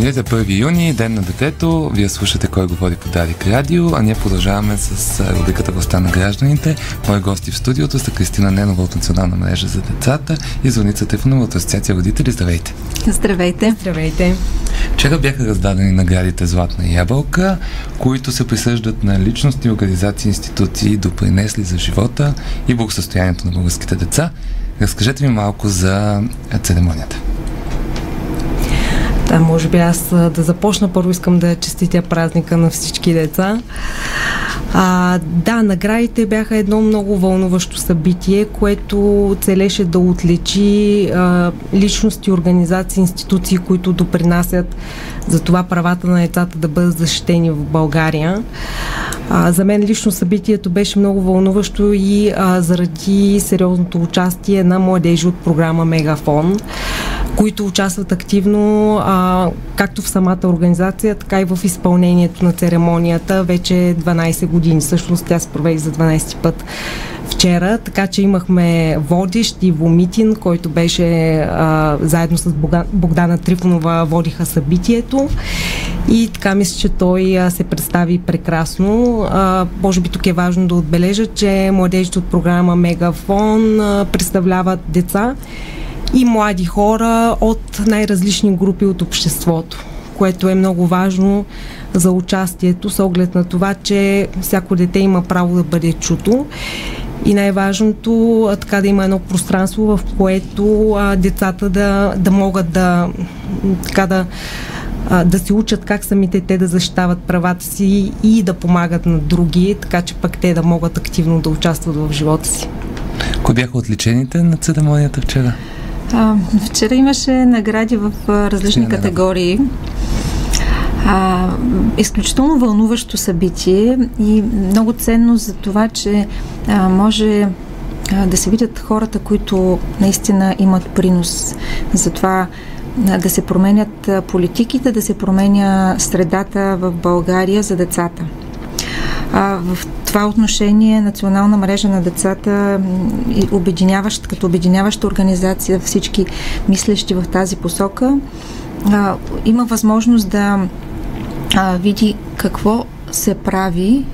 Денят е 1 юни, ден на детето. Вие слушате кой говори по Дарик Радио, а ние продължаваме с рубриката Властта на гражданите. Мои гости в студиото са Кристина Ненова от Национална мрежа за децата и Зорница Тефанова от Асоциация родители. Здравейте! Здравейте! Здравейте! Вчера бяха раздадени наградите Златна ябълка, които се присъждат на личности, организации, институции, допринесли за живота и благосъстоянието на българските деца. Разкажете ми малко за церемонията. Да, може би аз да започна. Първо искам да честитя празника на всички деца. А, да, наградите бяха едно много вълнуващо събитие, което целеше да отличи а, личности, организации, институции, които допринасят за това правата на децата да бъдат защитени в България. А, за мен лично събитието беше много вълнуващо и а, заради сериозното участие на младежи от програма Мегафон, които участват активно а, както в самата организация, така и в изпълнението на церемонията вече 12 години. Всъщност тя се проведе за 12 път вчера, така че имахме водещ и Вомитин, който беше а, заедно с Богдана Трифонова водиха събитието. И така мисля, че той се представи прекрасно. А, може би тук е важно да отбележа, че младежите от програма Мегафон а, представляват деца и млади хора от най-различни групи от обществото, което е много важно за участието с оглед на това, че всяко дете има право да бъде чуто и най-важното така да има едно пространство, в което а, децата да, да могат да така да да се учат как самите те да защитават правата си и да помагат на други, така че пък те да могат активно да участват в живота си. Кои бяха отличените на церемонията вчера? А, вчера имаше награди в различни Сина, категории. А, изключително вълнуващо събитие и много ценно за това, че а, може а, да се видят хората, които наистина имат принос за това да се променят политиките, да се променя средата в България за децата. А, в това отношение Национална мрежа на децата, обединяващ, като обединяваща организация всички мислещи в тази посока, а, има възможност да а, види какво се прави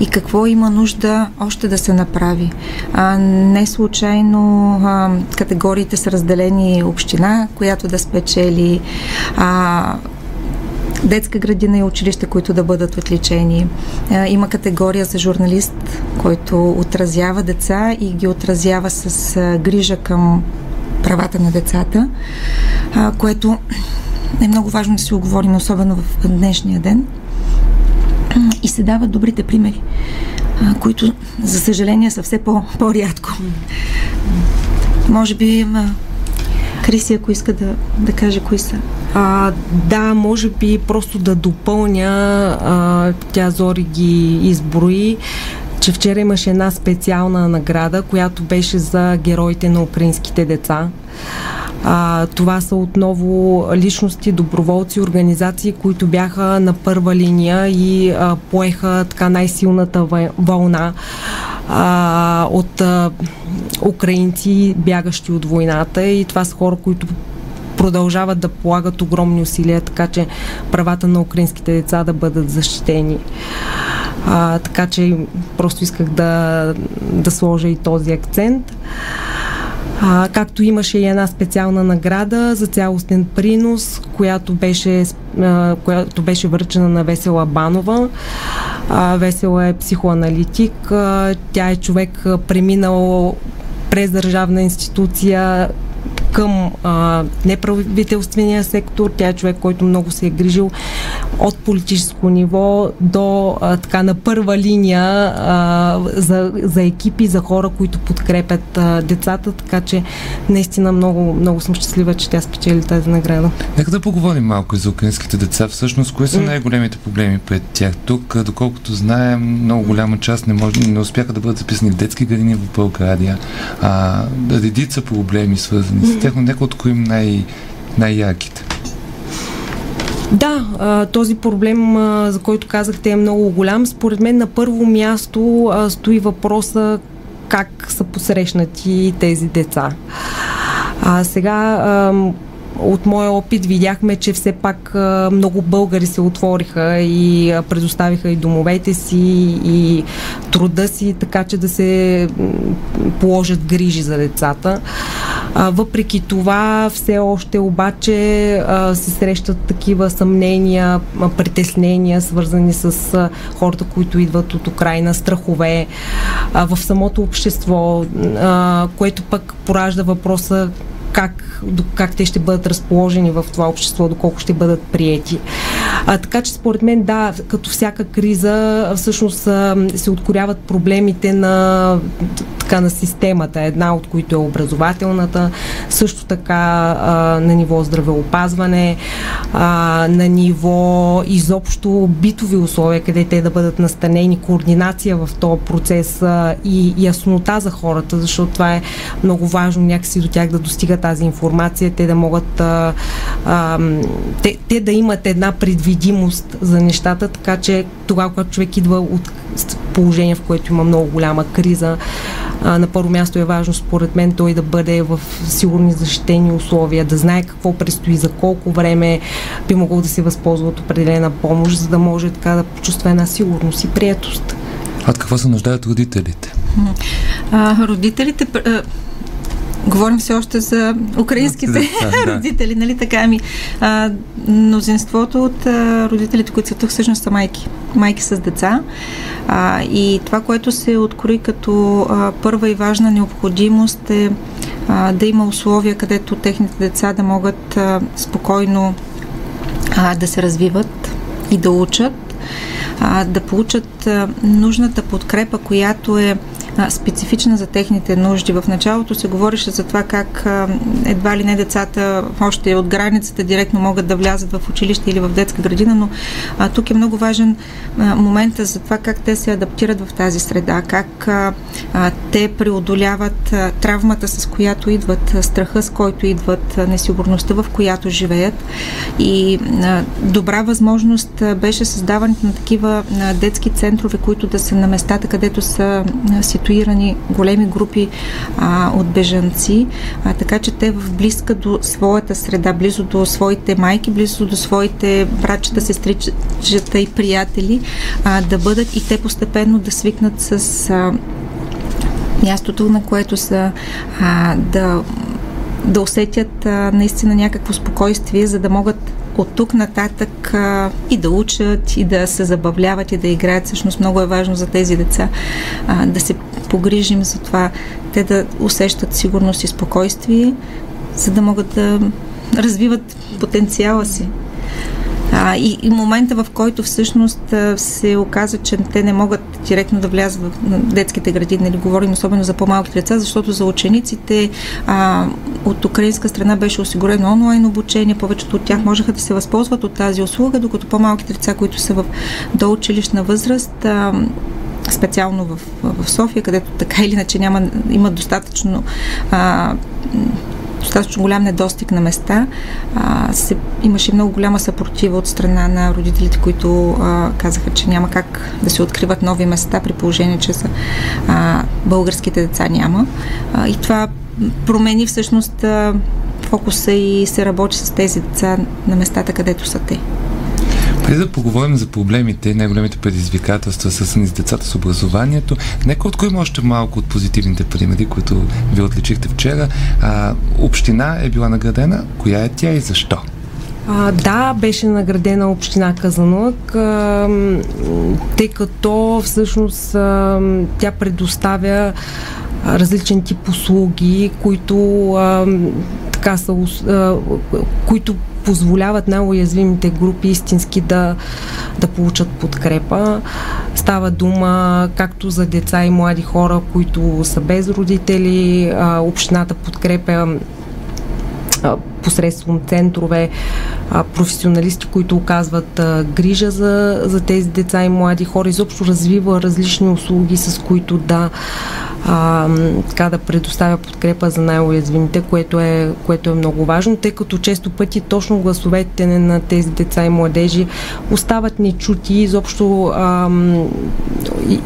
и какво има нужда още да се направи. А, не случайно а, категориите са разделени община, която да спечели, а, детска градина и училище, които да бъдат отличени. Има категория за журналист, който отразява деца и ги отразява с грижа към правата на децата, което е много важно да си оговорим, особено в днешния ден. И се дават добрите примери, които, за съжаление, са все по- по-рядко. Може би Криси, ако иска да, да каже кои са. А, да, може би просто да допълня, а, тя Зори ги изброи, че вчера имаше една специална награда, която беше за героите на украинските деца. А, това са отново личности, доброволци, организации, които бяха на първа линия и а, поеха така най-силната вълна а, от а, украинци, бягащи от войната и това са хора, които продължават да полагат огромни усилия, така че правата на украинските деца да бъдат защитени. А, така че просто исках да, да сложа и този акцент. А, както имаше и една специална награда за цялостен принос, която беше, а, която беше връчена на Весела Банова. А, Весела е психоаналитик. А, тя е човек преминал през държавна институция към а, неправителствения сектор. Тя е човек, който много се е грижил от политическо ниво до а, така на първа линия а, за, за екипи, за хора, които подкрепят а, децата, така че наистина много, много съм щастлива, че тя спечели тази награда. Нека да поговорим малко и за украинските деца. Всъщност, кои са най-големите проблеми пред тях тук? Доколкото знаем, много голяма част не, може, не успяха да бъдат записани в детски градини в България. А, редица проблеми свързани с тях, но нека откроим най- най-ярките. Да, този проблем, за който казахте, е много голям. Според мен на първо място стои въпроса как са посрещнати тези деца. А сега от моя опит видяхме, че все пак много българи се отвориха и предоставиха и домовете си, и труда си, така че да се положат грижи за децата. Въпреки това, все още обаче се срещат такива съмнения, притеснения, свързани с хората, които идват от Украина, страхове в самото общество, което пък поражда въпроса как, как те ще бъдат разположени в това общество, доколко ще бъдат приети. А, така че според мен, да, като всяка криза, всъщност се откоряват проблемите на, така, на системата, една от които е образователната, също така а, на ниво здравеопазване, а, на ниво изобщо битови условия, къде те да бъдат настанени, координация в този процес а, и яснота за хората, защото това е много важно някакси до тях да достигат тази информация, те да могат а, а, те, те да имат една предвидимост за нещата, така че тогава, когато човек идва от положение, в което има много голяма криза, а, на първо място е важно, според мен, той да бъде в сигурни защитени условия, да знае какво предстои, за колко време би могъл да се възползва от определена помощ, за да може така да почувства една сигурност и приятост. А от какво се нуждаят родителите? А, родителите Говорим все още за украинските деца, да. родители, нали така? Ами, а, мнозинството от а, родителите, които са тук, всъщност са майки. Майки с деца. А, и това, което се откори като а, първа и важна необходимост е а, да има условия, където техните деца да могат а, спокойно а, да се развиват и да учат, а, да получат а, нужната подкрепа, която е специфична за техните нужди. В началото се говореше за това как едва ли не децата още от границата директно могат да влязат в училище или в детска градина, но тук е много важен а, момента за това как те се адаптират в тази среда, как те преодоляват травмата, с която идват, страха, с който идват, несигурността, в която живеят. И добра възможност беше създаването на такива детски центрове, които да са на местата, където са а, ситуирани големи групи а, от бежанци, а, така че те в близка до своята среда, близо до своите майки, близо до своите братчета, сестричета и приятели, а, да бъдат и те постепенно да свикнат с а, мястото, на което са а, да да усетят а, наистина някакво спокойствие, за да могат от тук нататък а, и да учат, и да се забавляват, и да играят. Всъщност много е важно за тези деца а, да се погрижим за това, те да усещат сигурност и спокойствие, за да могат да развиват потенциала си. А, и, и момента, в който всъщност се оказа, че те не могат директно да влязат в детските градини, нали, говорим особено за по-малките деца, защото за учениците а, от украинска страна беше осигурено онлайн обучение, повечето от тях можеха да се възползват от тази услуга, докато по-малките деца, които са в доучилищна възраст, а, специално в, в София, където така или иначе няма, има достатъчно а, достатъчно голям недостиг на места. А, се, имаше много голяма съпротива от страна на родителите, които а, казаха, че няма как да се откриват нови места при положение, че са а, българските деца няма. А, и това промени всъщност а, фокуса и се работи с тези деца на местата, където са те. Преди да поговорим за проблемите, най-големите предизвикателства, свързани с децата с образованието, нека откроим още малко от позитивните примери, които ви отличихте вчера. А, община е била наградена. Коя е тя и защо? А, да, беше наградена община Казанлък, а, тъй като всъщност а, тя предоставя различен тип услуги, които а, така са, а, които позволяват най-уязвимите групи истински да, да получат подкрепа. Става дума както за деца и млади хора, които са без родители, а, общината подкрепя посредством центрове, професионалисти, които оказват грижа за, за тези деца и млади хора, изобщо развива различни услуги, с които да а, така да предоставя подкрепа за най-уязвимите, което е, което е много важно, тъй като често пъти точно гласовете на тези деца и младежи остават нечути, изобщо, а,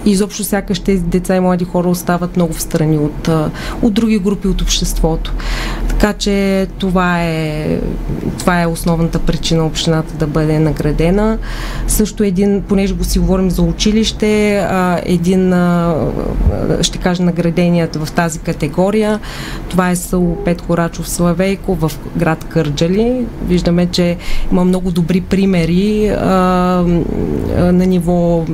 изобщо сякаш тези деца и млади хора остават много в страни от, от други групи от обществото. Така че това е, това е основната причина общината да бъде наградена. Също един, понеже го си говорим за училище, един, ще кажа награденията в тази категория. Това е село Петко Рачов Славейко в град Кърджали. Виждаме, че има много добри примери а, на ниво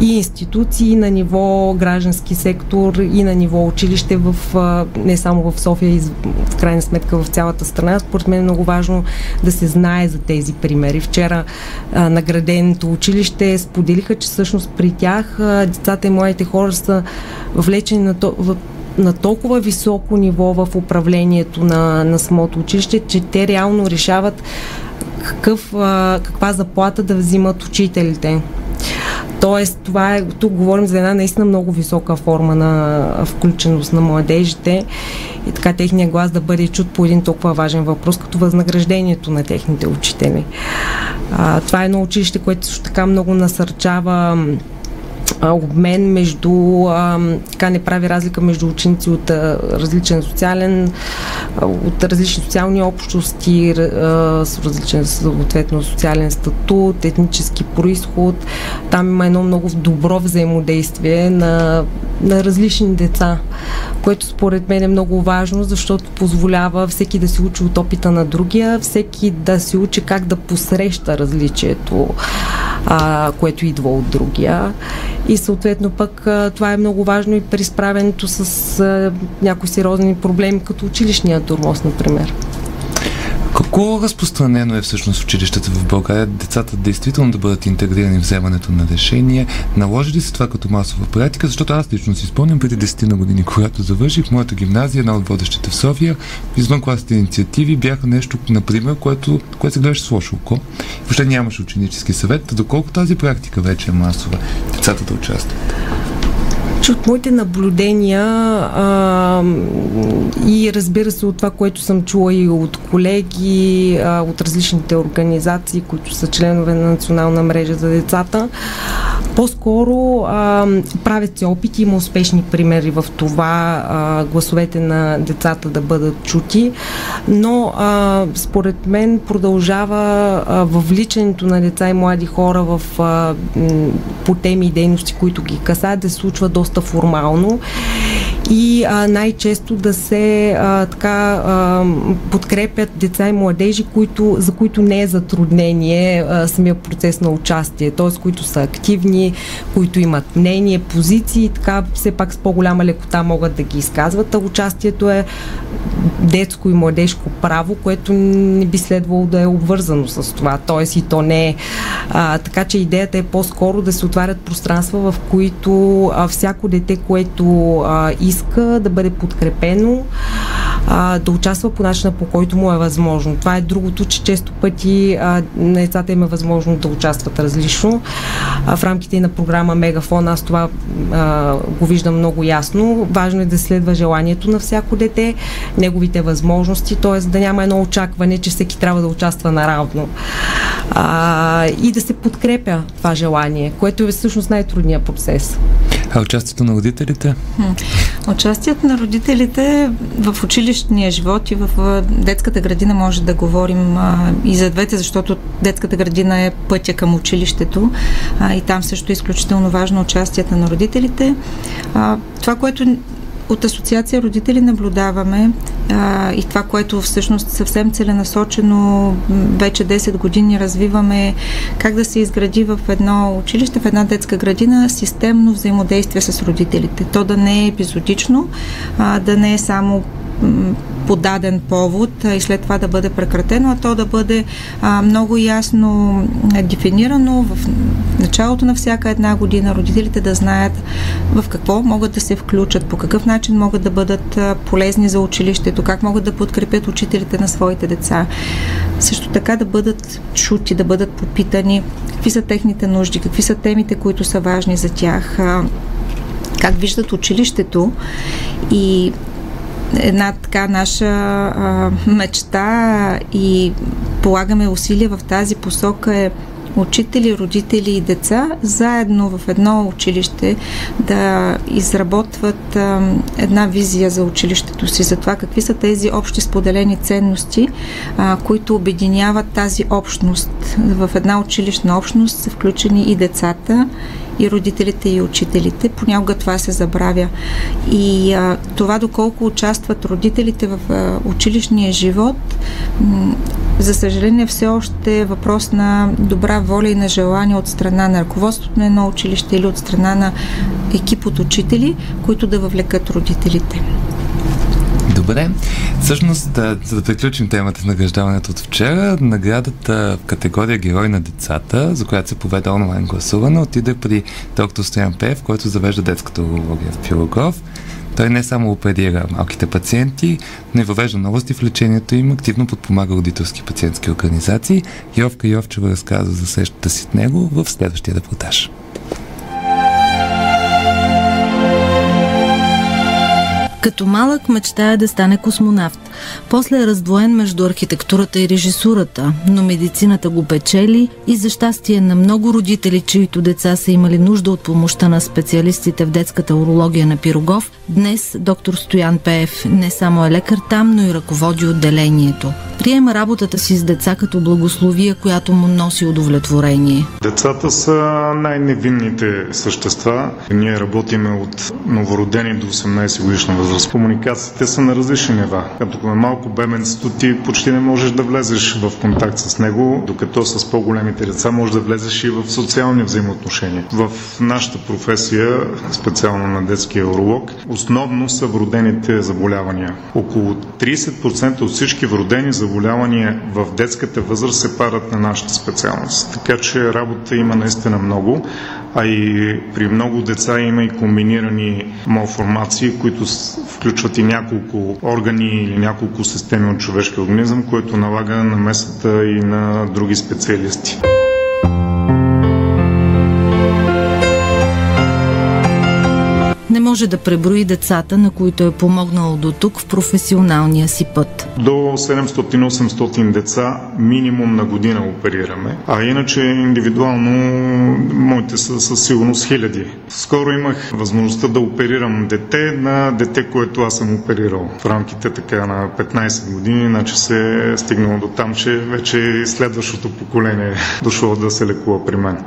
и институции на ниво граждански сектор и на ниво училище в, не само в София, и в крайна сметка в цялата страна. Според мен е много важно да се знае за тези примери. Вчера награденото училище споделиха, че всъщност при тях децата и младите хора са влечени на то, в, на толкова високо ниво в управлението на, на самото училище, че те реално решават какъв, каква заплата да взимат учителите. Тоест, това е, тук говорим за една наистина много висока форма на включеност на младежите и така техния глас да бъде чут по един толкова важен въпрос, като възнаграждението на техните учители. А, това е едно училище, което също така много насърчава обмен между, така не прави разлика между ученици от различен социален, от различни социални общности, с различен съответно социален статут, етнически происход. Там има едно много добро взаимодействие на, на различни деца, което според мен е много важно, защото позволява всеки да се учи от опита на другия, всеки да се учи как да посреща различието, а, което идва от другия и съответно пък това е много важно и при справянето с някои сериозни проблеми, като училищния турмоз, например. Колко разпространено е всъщност училищата в България децата действително да бъдат интегрирани в вземането на решения? Наложи ли се това като масова практика? Защото аз лично си спомням преди 10 на години, когато завърших моята гимназия, една от водещите в София, извън класните инициативи бяха нещо, например, което, което се гледаше с лошо око. Въобще нямаше ученически съвет. Доколко тази практика вече е масова, децата да участват? Че от моите наблюдения а, и разбира се от това, което съм чула и от колеги, а, от различните организации, които са членове на Национална мрежа за децата, по-скоро а, правят се опити, има успешни примери в това а, гласовете на децата да бъдат чути, но а, според мен продължава а, въвличането на деца и млади хора в, а, по теми и дейности, които ги касаят, да се случва доста формално и а, най-често да се а, така а, подкрепят деца и младежи, които, за които не е затруднение а, самия процес на участие, т.е. които са активни, които имат мнение, позиции, така все пак с по-голяма лекота могат да ги изказват, а участието е детско и младежко право, което не би следвало да е обвързано с това, т.е. и то не е. А, така че идеята е по-скоро да се отварят пространства, в които а, всяко дете, което а, иска да бъде подкрепено, а, да участва по начина по който му е възможно. Това е другото, че често пъти а, на децата им е възможно да участват различно. А, в рамките на програма Мегафон аз това а, го виждам много ясно. Важно е да следва желанието на всяко дете, неговите възможности, т.е. да няма едно очакване, че всеки трябва да участва наравно. А, и да се подкрепя това желание, което е всъщност най-трудният процес. А участието на родителите? Участието на родителите в училищния живот и в детската градина може да говорим и за двете, защото детската градина е пътя към училището и там също е изключително важно участието на родителите. Това, което от Асоциация родители наблюдаваме а, и това, което всъщност съвсем целенасочено вече 10 години развиваме как да се изгради в едно училище, в една детска градина системно взаимодействие с родителите. То да не е епизодично, а, да не е само по даден повод и след това да бъде прекратено, а то да бъде а, много ясно дефинирано в началото на всяка една година, родителите да знаят в какво могат да се включат, по какъв начин могат да бъдат полезни за училището, как могат да подкрепят учителите на своите деца. Също така да бъдат чути, да бъдат попитани какви са техните нужди, какви са темите, които са важни за тях, как виждат училището и една така наша а, мечта и полагаме усилия в тази посока е учители, родители и деца заедно в едно училище да изработват а, една визия за училището си, за това какви са тези общи споделени ценности, а, които обединяват тази общност. В една училищна общност са включени и децата, и родителите и учителите. Понякога това се забравя. И а, това доколко участват родителите в а, училищния живот, м- за съжаление все още е въпрос на добра воля и на желание от страна на ръководството на едно училище или от страна на екип от учители, които да въвлекат родителите. Добре. Всъщност, да, за да приключим темата с награждаването от вчера, наградата в категория Герой на децата, за която се поведе онлайн гласуване, отиде при доктор Стоян Пев, който завежда детската урология в Пилогров. Той не само оперира малките пациенти, но и въвежда новости в лечението им, активно подпомага родителски пациентски организации. Йовка Йовчева разказва за срещата си с него в следващия репортаж. Като малък мечтая да стане космонавт. После е раздвоен между архитектурата и режисурата, но медицината го печели и за щастие на много родители, чието деца са имали нужда от помощта на специалистите в детската урология на Пирогов, днес доктор Стоян Пеев не само е лекар там, но и ръководи отделението. Приема работата си с деца като благословия, която му носи удовлетворение. Децата са най-невинните същества. Ние работиме от новородени до 18 годишна възраст. Комуникациите са на различни нива. Като е малко беменцето, ти почти не можеш да влезеш в контакт с него, докато с по-големите деца можеш да влезеш и в социални взаимоотношения. В нашата професия, специално на детския уролог, основно са вродените заболявания. Около 30% от всички вродени заболявания в детската възраст се парат на нашата специалност. Така че работа има наистина много, а и при много деца има и комбинирани малформации, които включват и няколко органи или няколко системи от човешкия организъм, което налага намесата и на други специалисти. Може да преброи децата, на които е помогнал до тук в професионалния си път. До 700-800 деца минимум на година оперираме, а иначе индивидуално моите са със сигурност хиляди. Скоро имах възможността да оперирам дете на дете, което аз съм оперирал в рамките така на 15 години, значи се е стигнало до там, че вече следващото поколение дошло да се лекува при мен.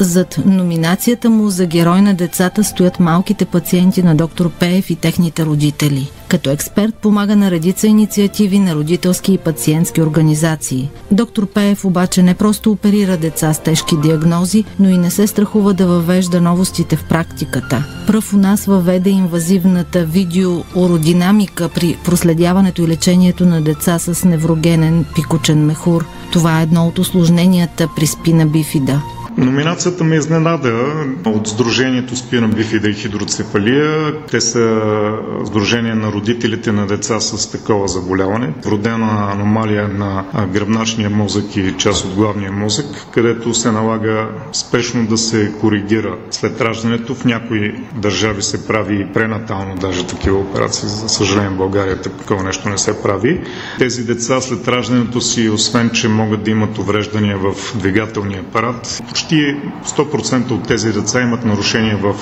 Зад номинацията му за герой на децата стоят малките пациенти на доктор Пеев и техните родители. Като експерт помага на редица инициативи на родителски и пациентски организации. Доктор Пеев обаче не просто оперира деца с тежки диагнози, но и не се страхува да въвежда новостите в практиката. Пръв у нас въведе инвазивната видеоуродинамика при проследяването и лечението на деца с неврогенен пикочен мехур. Това е едно от осложненията при спина бифида. Номинацията ме изненада от Сдружението Спина бифида и хидроцефалия. Те са Сдружение на родителите на деца с такова заболяване. Родена аномалия на гръбначния мозък и част от главния мозък, където се налага спешно да се коригира след раждането. В някои държави се прави и пренатално даже такива операции. За съжаление в България такова нещо не се прави. Тези деца след раждането си, освен че могат да имат увреждания в двигателния апарат, почти 100% от тези деца имат нарушения в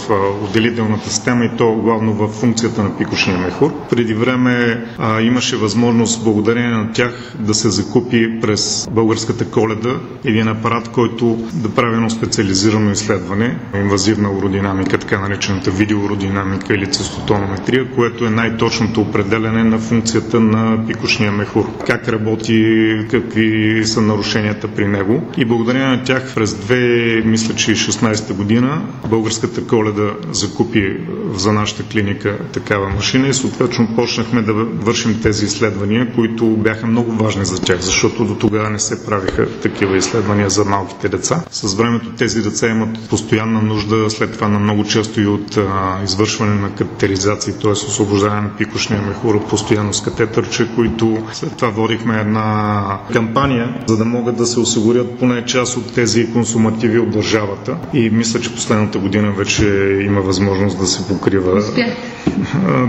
отделителната система и то главно в функцията на пикошния мехур. Преди време а, имаше възможност благодарение на тях да се закупи през българската коледа един апарат, който да прави едно специализирано изследване, инвазивна уродинамика, така наречената видеоуродинамика или цистотонометрия, което е най-точното определене на функцията на пикошния мехур. Как работи, какви са нарушенията при него. И благодарение на тях през 2 мисля, че и 16-та година българската коледа закупи за нашата клиника такава машина и съответно почнахме да вършим тези изследвания, които бяха много важни за тях, защото до тогава не се правиха такива изследвания за малките деца. С времето тези деца имат постоянна нужда, след това на много често и от а, извършване на катетеризации, т.е. освобождаване на пикошния мехура постоянно с катетърче, които след това водихме една кампания, за да могат да се осигурят поне част от тези консумативи от държавата. И мисля, че последната година вече има възможност да се покрива. Успях.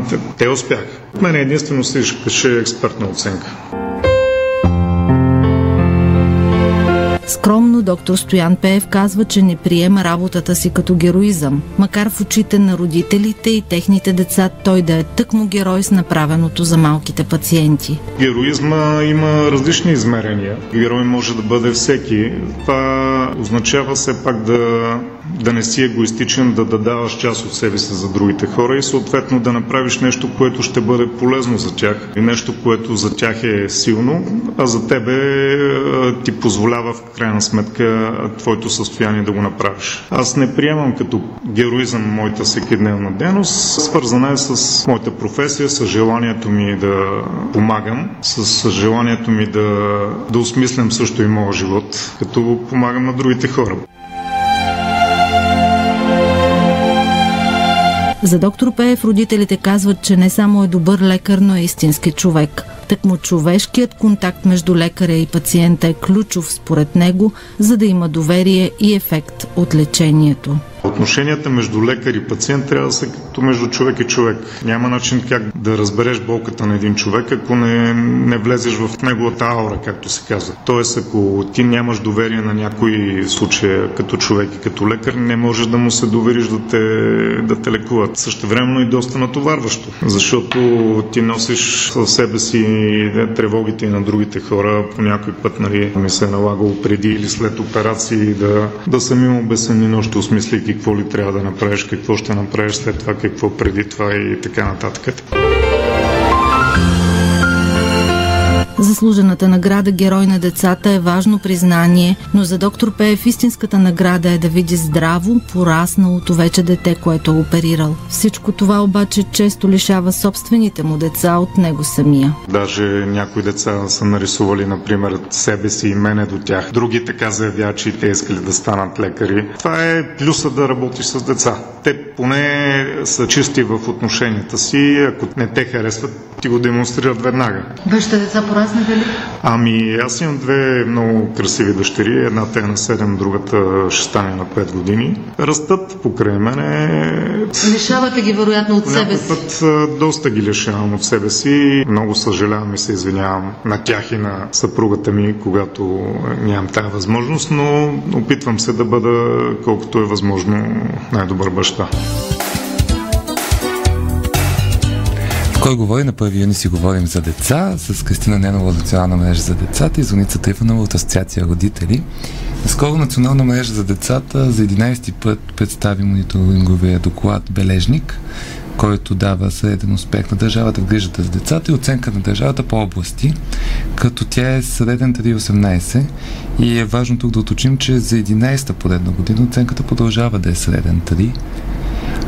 Те, те успяха. Мен единствено се искаше експертна оценка. Скромно доктор Стоян Пеев казва, че не приема работата си като героизъм, макар в очите на родителите и техните деца той да е тъкмо герой с направеното за малките пациенти. Героизма има различни измерения. Герой може да бъде всеки. Това означава все пак да, да не си егоистичен, да, да даваш част от себе си за другите хора и съответно да направиш нещо, което ще бъде полезно за тях и нещо, което за тях е силно, а за тебе ти позволява в крайна сметка твоето състояние да го направиш. Аз не приемам като героизъм моята всекидневна дейност, свързана е с моята професия, с желанието ми да помагам, с желанието ми да, да осмислям също и моя живот, като помагам на другите хора. За доктор Пеев родителите казват, че не само е добър лекар, но е истински човек. Тъкмо човешкият контакт между лекаря и пациента е ключов според него, за да има доверие и ефект от лечението. Отношенията между лекар и пациент трябва да са като между човек и човек. Няма начин как да разбереш болката на един човек, ако не, не влезеш в неговата аура, както се казва. Тоест, ако ти нямаш доверие на някой случай като човек и като лекар, не можеш да му се довериш да те, да те лекуват. Същевременно и доста натоварващо, защото ти носиш в себе си тревогите и на другите хора. По някой път нали, ми се е налагало преди или след операции да, да съм имал безсънни нощи, осмисляйки какво ли трябва да направиш, какво ще направиш след това, какво преди това и така нататък. Заслужената награда Герой на децата е важно признание, но за доктор Пеев истинската награда е да види здраво, порасналото вече дете, което е оперирал. Всичко това обаче често лишава собствените му деца от него самия. Даже някои деца са нарисували, например, себе си и мене до тях. Други така заявяват, че и те искали да станат лекари. Това е плюса да работиш с деца. Те поне са чисти в отношенията си. Ако не те харесват, ти го демонстрират веднага. Вашите деца пораснаха ли? Ами, аз имам две много красиви дъщери. Едната е на 7, другата ще стане на 5 години. Растат покрай мене. Лишавате ги вероятно от себе си. път доста ги лишавам от себе си. Много съжалявам и се извинявам на тях и на съпругата ми, когато нямам тази възможност, но опитвам се да бъда колкото е възможно най-добър баща. Кой говори на 1 юни си говорим за деца с Кристина Ненова от Национална мрежа за децата и Зоница Трифанова от Асоциация родители. Скоро Национална мрежа за децата за 11 път представи мониторинговия доклад Бележник, който дава среден успех на държавата в грижата за децата и оценка на държавата по области, като тя е среден 3,18 и е важно тук да уточним, че за 11-та поредна година оценката продължава да е среден 3.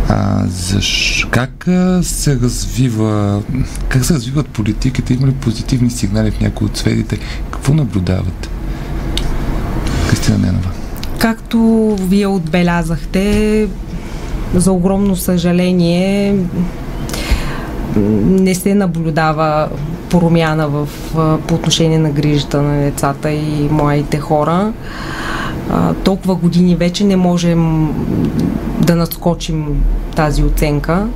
А, защ... Как се развива, как се развиват политиките? Има ли позитивни сигнали в някои от сферите? Какво наблюдават? Кристина Ненова. Както вие отбелязахте, за огромно съжаление не се наблюдава промяна в, по отношение на грижата на децата и младите хора. Толкова години вече не можем да надскочим тази оценка.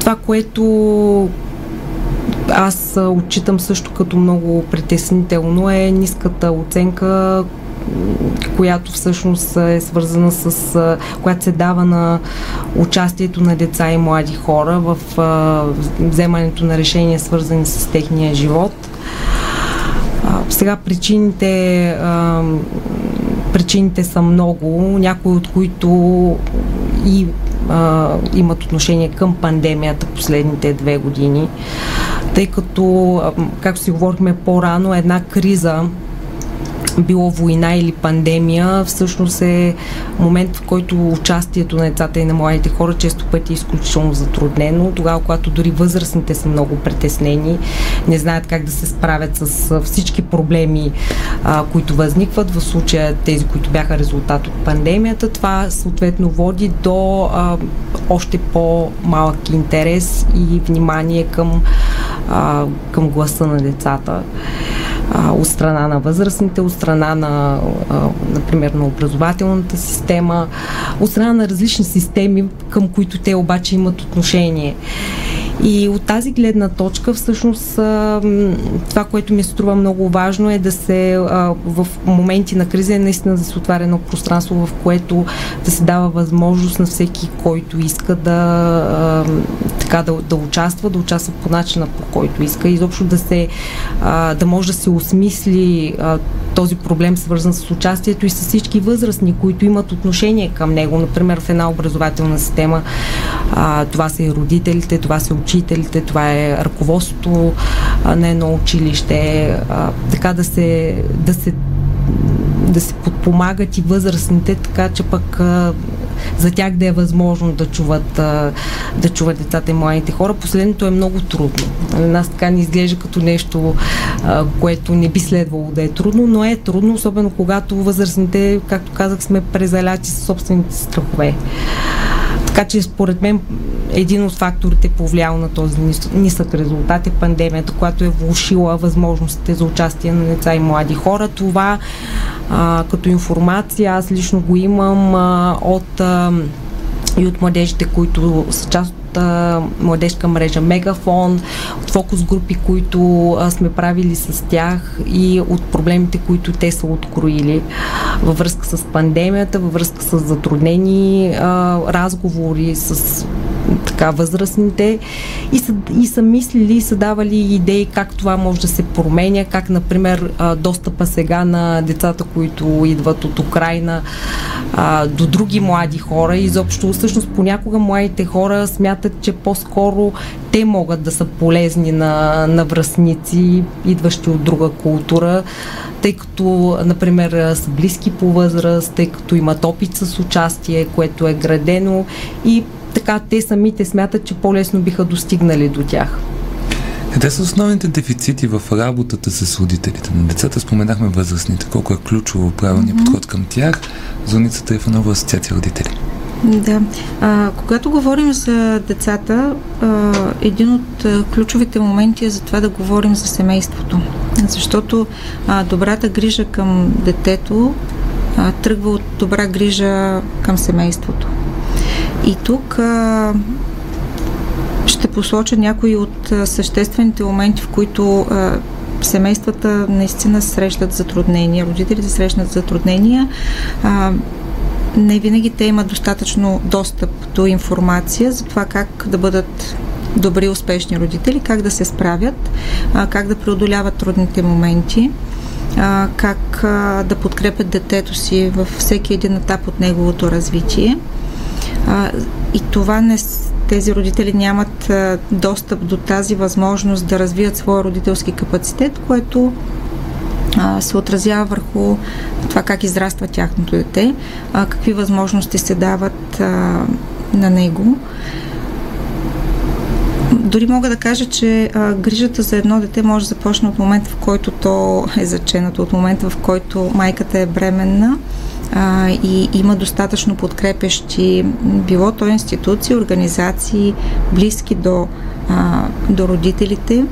Това, което аз отчитам също като много притеснително е ниската оценка, която всъщност е свързана с, която се дава на участието на деца и млади хора в вземането на решения, свързани с техния живот. Сега причините, причините са много, някои от които и а, имат отношение към пандемията последните две години, тъй като, както си говорихме по-рано, една криза било война или пандемия, всъщност е момент, в който участието на децата и на младите хора често пъти е изключително затруднено. Тогава, когато дори възрастните са много притеснени, не знаят как да се справят с всички проблеми, а, които възникват, в случая тези, които бяха резултат от пандемията, това съответно води до а, още по-малък интерес и внимание към, а, към гласа на децата от страна на възрастните, от страна на, а, например, на образователната система, от страна на различни системи, към които те обаче имат отношение. И от тази гледна точка, всъщност, това, което ми се струва много важно е да се в моменти на криза е наистина да се отваря едно пространство, в което да се дава възможност на всеки, който иска да, така, да, да участва, да участва по начина, по който иска. Изобщо да се да може да се осмисли този проблем, свързан с участието и с всички възрастни, които имат отношение към него. Например, в една образователна система това са и родителите, това са учителите, това е ръководството на едно училище, така да се, да се да се подпомагат и възрастните, така че пък за тях да е възможно да чуват, да чуват децата и младите хора. Последното е много трудно. На нас така не изглежда като нещо, което не би следвало да е трудно, но е трудно, особено когато възрастните, както казах, сме презаляти с собствените страхове. Така че според мен един от факторите повлиял на този нисък резултат е пандемията, която е влушила възможностите за участие на деца и млади хора. Това а, като информация аз лично го имам а, от а, и от младежите, които са част а, младежка мрежа Мегафон, от фокус групи, които сме правили с тях и от проблемите, които те са откроили във връзка с пандемията, във връзка с затруднени а, разговори с така възрастните и са, и са мислили и са давали идеи как това може да се променя, как например достъпа сега на децата, които идват от Украина до други млади хора. Изобщо всъщност понякога младите хора смятат, че по-скоро те могат да са полезни на, на връзници, идващи от друга култура, тъй като, например, са близки по възраст, тъй като имат опит с участие, което е градено и така те самите смятат, че по-лесно биха достигнали до тях. Къде са основните дефицити в работата с родителите на децата? Споменахме възрастните. Колко е ключово правилният mm-hmm. подход към тях? Зоницата е в нова асоциация родители. Да. А, когато говорим за децата, а, един от а, ключовите моменти е за това да говорим за семейството. Защото а, добрата грижа към детето а, тръгва от добра грижа към семейството. И тук а, ще посоча някои от съществените моменти, в които а, семействата наистина срещат затруднения, родителите срещнат затруднения. А, не винаги те имат достатъчно достъп до информация за това как да бъдат добри, успешни родители, как да се справят, а, как да преодоляват трудните моменти, как да подкрепят детето си във всеки един етап от неговото развитие. А, и това не, тези родители нямат а, достъп до тази възможност да развият своя родителски капацитет, което а, се отразява върху това как израства тяхното дете, а, какви възможности се дават а, на него. Дори мога да кажа, че а, грижата за едно дете може да започне от момента, в който то е заченато, от момента, в който майката е бременна а, и има достатъчно подкрепещи, било то институции, организации, близки до, а, до родителите,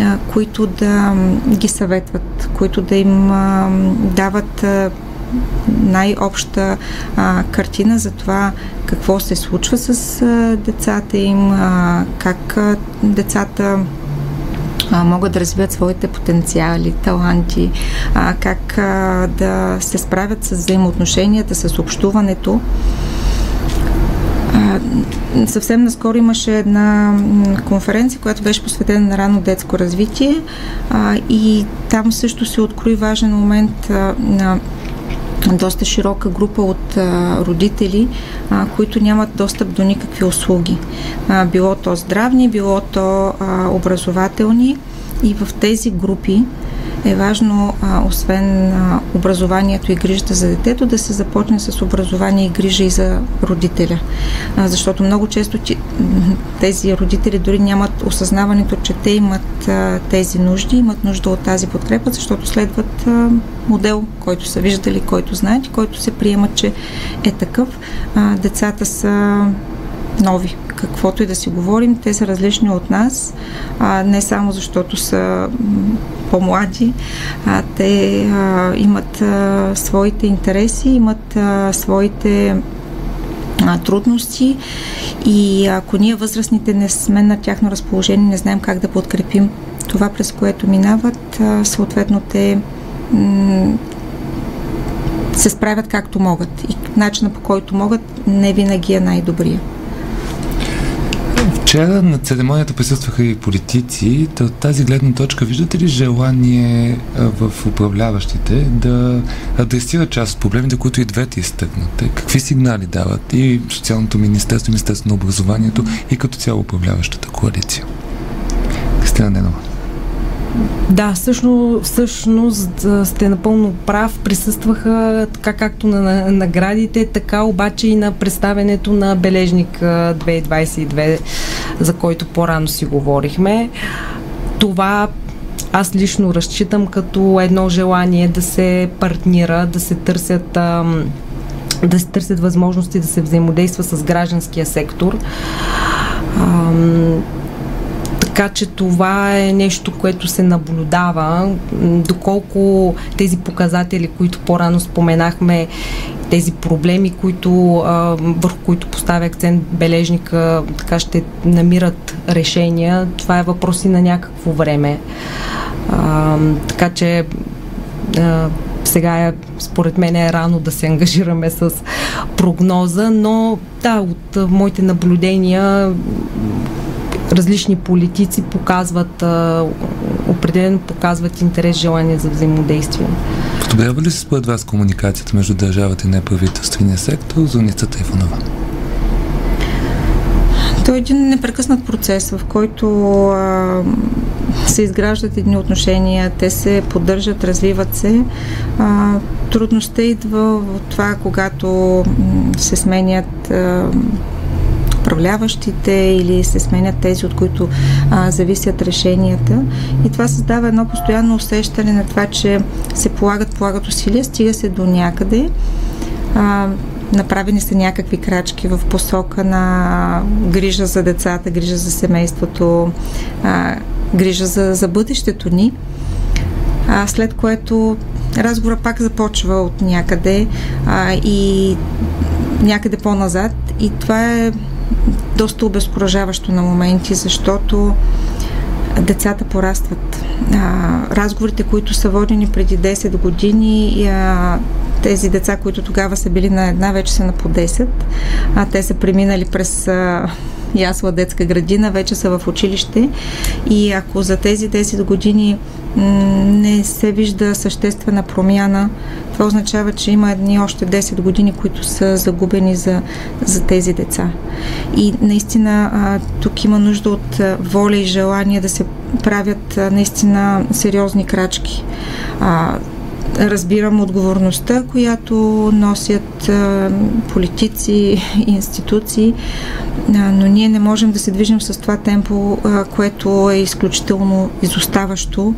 а, които да ги съветват, които да им а, дават а, най-обща а, картина за това какво се случва с а, децата им, а, как а, децата а, могат да развият своите потенциали, таланти, а, как а, да се справят с взаимоотношенията, с общуването. Съвсем наскоро имаше една конференция, която беше посветена на рано детско развитие и там също се открои важен момент на доста широка група от родители, които нямат достъп до никакви услуги. Било то здравни, било то образователни. И в тези групи е важно, освен образованието и грижата за детето, да се започне с образование и грижа и за родителя. Защото много често тези родители дори нямат осъзнаването, че те имат тези нужди, имат нужда от тази подкрепа, защото следват модел, който са виждали, който знаят и който се приема, че е такъв. Децата са нови. Каквото и да си говорим, те са различни от нас, а, не само защото са по-млади, а, те а, имат а, своите интереси, имат а, своите трудности и ако ние възрастните не сме на тяхно разположение, не знаем как да подкрепим това, през което минават, съответно те се справят както могат и начина по който могат не винаги е най-добрия. Вчера на церемонията присъстваха и политици. От тази гледна точка виждате ли желание в управляващите да адресират част от проблемите, които и двете изтъкнат? Какви сигнали дават и Социалното министерство, Министерство на образованието и като цяло управляващата коалиция? Кристина Ненова. Да, всъщност, всъщност сте напълно прав. Присъстваха така както на наградите, така обаче и на представенето на Бележник 2022, за който по-рано си говорихме. Това аз лично разчитам като едно желание да се партнира, да се търсят да се търсят възможности да се взаимодейства с гражданския сектор. Така че това е нещо, което се наблюдава. Доколко тези показатели, които по-рано споменахме, тези проблеми, които, върху които поставя акцент бележника, така ще намират решения. Това е въпрос и на някакво време. Така че сега е, според мен е рано да се ангажираме с прогноза, но да, от моите наблюдения различни политици показват, а, определено показват интерес, желание за взаимодействие. Подобрява ли се според вас комуникацията между държавата и неправителствения сектор? Зоница Трифонова. Той е един непрекъснат процес, в който а, се изграждат едни отношения, те се поддържат, развиват се. А, трудността идва от това, когато се сменят а, управляващите или се сменят тези, от които а, зависят решенията. И това създава едно постоянно усещане на това, че се полагат, полагат усилия, стига се до някъде. А, направени са някакви крачки в посока на грижа за децата, грижа за семейството, а, грижа за, за бъдещето ни. А, след което разговора пак започва от някъде а, и някъде по-назад и това е доста обезкуражаващо на моменти, защото децата порастват. А, разговорите, които са водени преди 10 години, а, тези деца, които тогава са били на една, вече са на по 10, а те са преминали през а, ясла детска градина, вече са в училище и ако за тези 10 години не се вижда съществена промяна, това означава, че има едни още 10 години, които са загубени за, за тези деца. И наистина тук има нужда от воля и желание да се правят наистина сериозни крачки. Разбирам отговорността, която носят политици институции, но ние не можем да се движим с това темпо, което е изключително изоставащо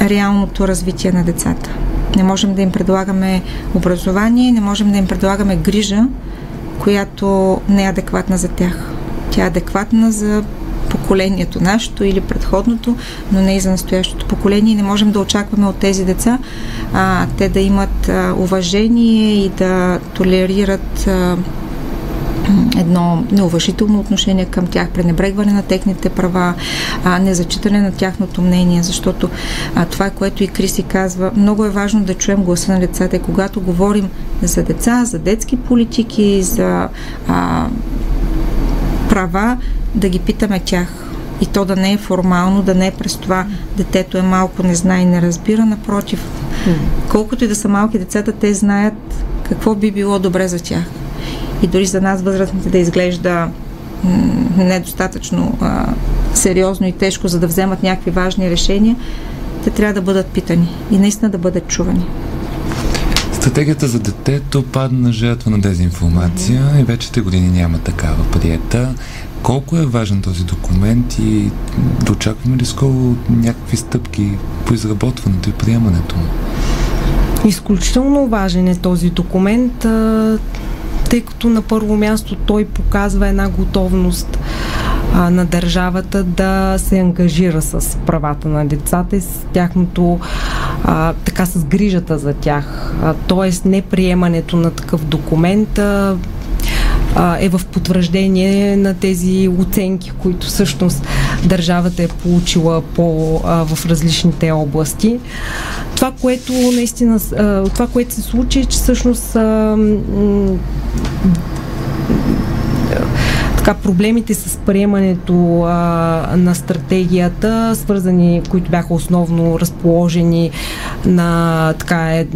реалното развитие на децата. Не можем да им предлагаме образование, не можем да им предлагаме грижа, която не е адекватна за тях. Тя е адекватна за поколението нашето или предходното, но не и за настоящото поколение. Не можем да очакваме от тези деца а, те да имат а, уважение и да толерират а, едно неуважително отношение към тях, пренебрегване на техните права, а, незачитане на тяхното мнение, защото а, това, което и Криси казва, много е важно да чуем гласа на децата и когато говорим за деца, за детски политики, за а, права, да ги питаме тях. И то да не е формално, да не е през това детето е малко, не знае и не разбира, напротив. Колкото и да са малки децата, те знаят какво би било добре за тях и дори за нас възрастните да изглежда недостатъчно а, сериозно и тежко, за да вземат някакви важни решения, те трябва да бъдат питани и наистина да бъдат чувани. Стратегията за детето падна жертва на дезинформация и вече три години няма такава приета. Колко е важен този документ и очакваме ли скоро някакви стъпки по изработването и приемането му? Изключително важен е този документ, тъй като на първо място той показва една готовност а, на държавата да се ангажира с правата на децата и с тяхното а, така с грижата за тях. тоест неприемането на такъв документ а, е в потвърждение на тези оценки, които всъщност държавата е получила по, а, в различните области. Това, което наистина, а, това, което се случи, е, че всъщност а, така, проблемите с приемането а, на стратегията, свързани, които бяха основно разположени на така е,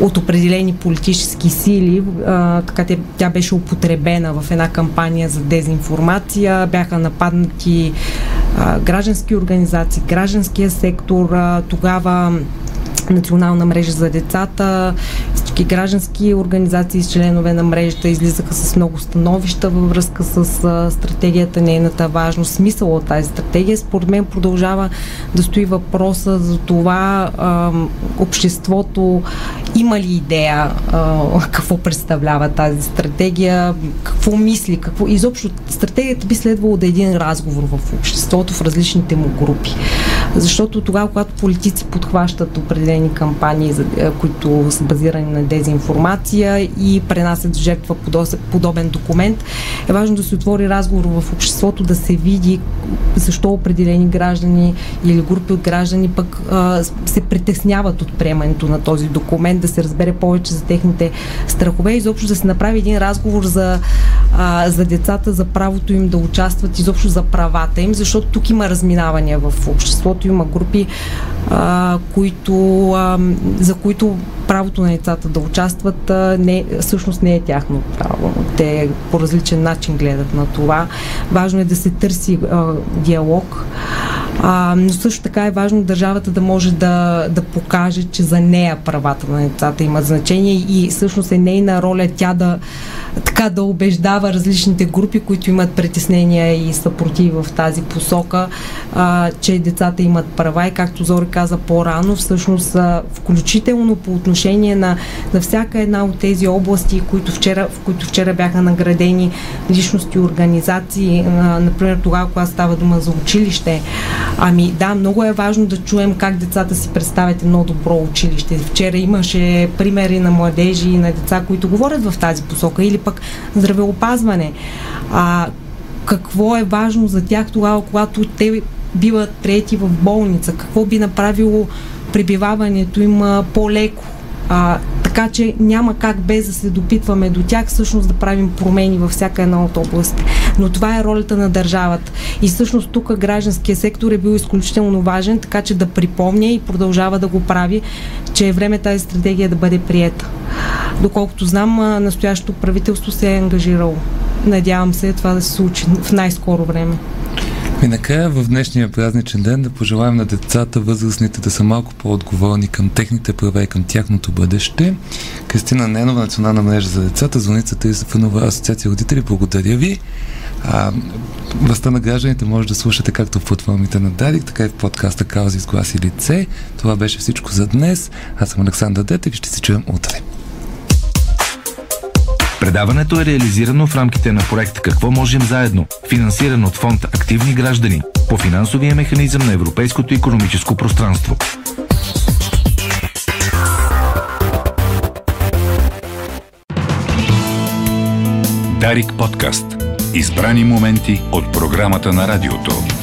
от определени политически сили. А, така те, тя беше употребена в една кампания за дезинформация. Бяха нападнати а, граждански организации, гражданския сектор. А, тогава национална мрежа за децата, всички граждански организации с членове на мрежата излизаха с много становища във връзка с а, стратегията, нейната важност, смисъл от тази стратегия. Според мен продължава да стои въпроса за това а, обществото има ли идея а, какво представлява тази стратегия, какво мисли, какво изобщо стратегията би следвало да е един разговор в обществото, в различните му групи. Защото тогава, когато политици подхващат определени кампании, които са базирани на дезинформация и пренасят жертва подобен документ, е важно да се отвори разговор в обществото, да се види защо определени граждани или групи от граждани пък се притесняват от приемането на този документ, да се разбере повече за техните страхове. И изобщо да се направи един разговор за, за децата, за правото им да участват, изобщо за правата им, защото тук има разминавания в обществото, има групи, а, които, а, за които правото на децата да участват а, не, всъщност не е тяхно право. Те по различен начин гледат на това. Важно е да се търси а, диалог, а, но също така е важно държавата да може да, да покаже, че за нея правата на децата имат значение и всъщност е нейна роля тя да така да убеждава различните групи, които имат притеснения и съпротиви в тази посока, а, че децата имат права и както Зори каза по-рано, всъщност а, включително по отношение на, на всяка една от тези области, които вчера, в които вчера бяха наградени личности организации, а, например тогава, когато става дума за училище. Ами да, много е важно да чуем как децата си представят едно добро училище. Вчера имаше примери на младежи и на деца, които говорят в тази посока или пък здравеопазване. А, какво е важно за тях тогава, когато те биват трети в болница? Какво би направило пребиваването им по-леко? А, така че няма как без да се допитваме до тях, всъщност да правим промени във всяка една от областите. Но това е ролята на държавата. И всъщност тук гражданския сектор е бил изключително важен, така че да припомня и продължава да го прави, че е време тази стратегия да бъде приета. Доколкото знам, настоящото правителство се е ангажирало. Надявам се това да се случи в най-скоро време. И накрая в днешния празничен ден да пожелаем на децата, възрастните да са малко по-отговорни към техните права и към тяхното бъдеще. Кристина Ненова, Национална мрежа за децата, звъница 30 Фанова Асоциация родители, благодаря ви. А, Властта на гражданите може да слушате както в платформите на Дарик, така и в подкаста Каузи с глас и лице. Това беше всичко за днес. Аз съм Александър Детев и ще се чуем утре. Предаването е реализирано в рамките на проект Какво можем заедно, финансиран от фонд Активни граждани по финансовия механизъм на Европейското економическо пространство. Дарик подкаст. Избрани моменти от програмата на радиото.